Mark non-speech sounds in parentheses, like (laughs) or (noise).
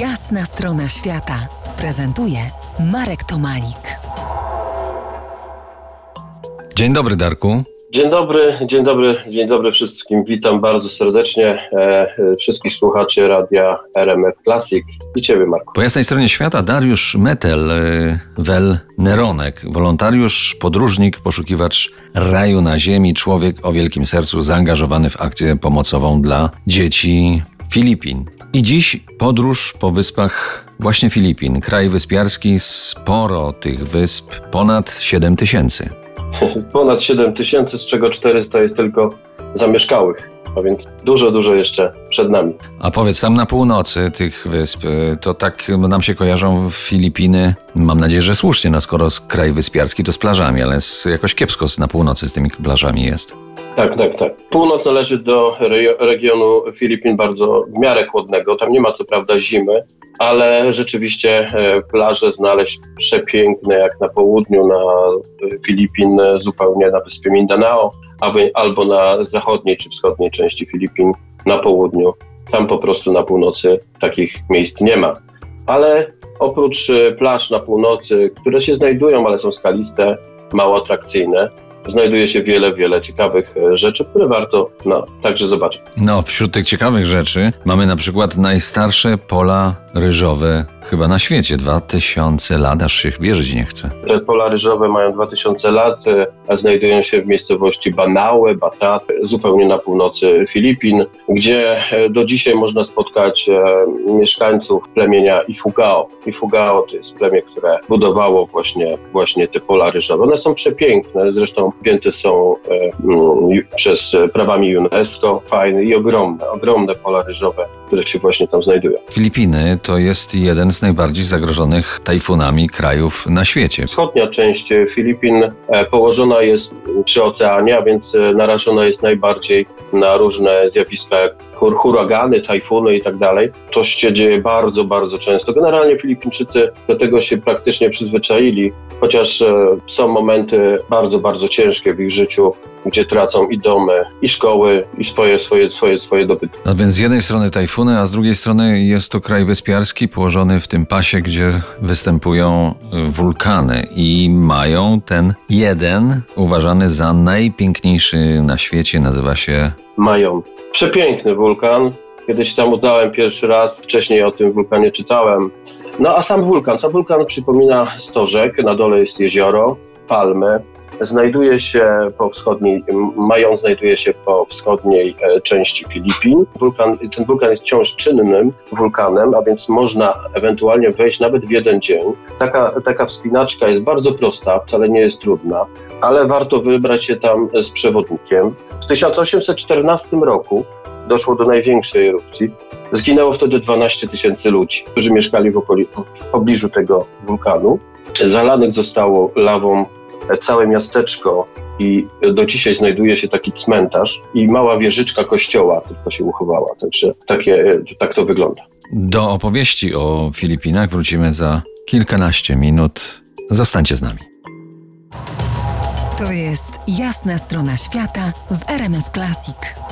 Jasna strona świata prezentuje Marek Tomalik. Dzień dobry, Darku. Dzień dobry, dzień dobry, dzień dobry wszystkim. Witam bardzo serdecznie e, e, wszystkich słuchaczy radia RMF Classic i Ciebie, Marku. Po jasnej stronie świata Dariusz Metel, e, Wel Neronek, wolontariusz, podróżnik, poszukiwacz raju na ziemi, człowiek o wielkim sercu, zaangażowany w akcję pomocową dla dzieci Filipin. I dziś podróż po wyspach właśnie Filipin. Kraj wyspiarski, sporo tych wysp, ponad 7 tysięcy. (laughs) Ponad 7 tysięcy, z czego 400 jest tylko zamieszkałych. A więc dużo, dużo jeszcze przed nami. A powiedz, tam na północy tych wysp, y, to tak nam się kojarzą Filipiny, mam nadzieję, że słusznie, no skoro kraj wyspiarski to z plażami, ale jakoś kiepsko na północy z tymi plażami jest. Tak, tak, tak. Północ należy do regionu Filipin bardzo w miarę chłodnego. Tam nie ma co prawda zimy, ale rzeczywiście e, plaże znaleźć przepiękne jak na południu na Filipin, zupełnie na wyspie Mindanao, albo na zachodniej czy wschodniej części Filipin na południu. Tam po prostu na północy takich miejsc nie ma. Ale oprócz e, plaż na północy, które się znajdują, ale są skaliste, mało atrakcyjne, znajduje się wiele, wiele ciekawych e, rzeczy, które warto no, także zobaczyć. No, wśród tych ciekawych rzeczy mamy na przykład najstarsze pola ryżowe chyba na świecie. 2000 lat, aż się wierzyć nie chce. Te pola ryżowe mają 2000 lat, a e, znajdują się w miejscowości Banaue, Batat, zupełnie na północy Filipin, gdzie e, do dzisiaj można spotkać mieszkańców plemienia Ifugao. Ifugao to jest plemię, które budowało właśnie, właśnie te pola ryżowe. One są przepiękne, zresztą objęte są e, przez e, prawami UNESCO, fajne i ogromne, ogromne pola ryżowe, które się właśnie tam znajdują. Filipiny to jest jeden z najbardziej zagrożonych tajfunami krajów na świecie. Wschodnia część Filipin e, położona jest przy oceanie, a więc narażona jest najbardziej na różne zjawiska jak huragany, tajfuny i tak dalej. To się dzieje bardzo, bardzo często. Generalnie Filipińczycy do tego się praktycznie przyzwyczaili, chociaż są momenty bardzo, bardzo ciężkie w ich życiu, gdzie tracą i domy, i szkoły, i swoje, swoje, swoje, swoje dobytki. No więc z jednej strony tajfuny, a z drugiej strony jest to kraj wyspiarski położony w tym pasie, gdzie występują y, wulkany i mają ten jeden uważany za najpiękniejszy na świecie, nazywa się... Mają. Przepiękny wulkan. Kiedyś tam udałem pierwszy raz, wcześniej o tym wulkanie czytałem. No a sam wulkan, sam wulkan przypomina stożek, na dole jest jezioro, palmy, Znajduje się po wschodniej, Mają znajduje się po wschodniej e, części Filipin. Wulkan, ten wulkan jest wciąż czynnym wulkanem, a więc można ewentualnie wejść nawet w jeden dzień. Taka, taka wspinaczka jest bardzo prosta, wcale nie jest trudna, ale warto wybrać się tam z przewodnikiem. W 1814 roku doszło do największej erupcji. Zginęło wtedy 12 tysięcy ludzi, którzy mieszkali w, okolic- w pobliżu tego wulkanu. Zalanych zostało lawą całe miasteczko i do dzisiaj znajduje się taki cmentarz i mała wieżyczka kościoła tylko się uchowała. Także takie, tak to wygląda. Do opowieści o Filipinach wrócimy za kilkanaście minut. Zostańcie z nami. To jest jasna strona świata w RMS Classic.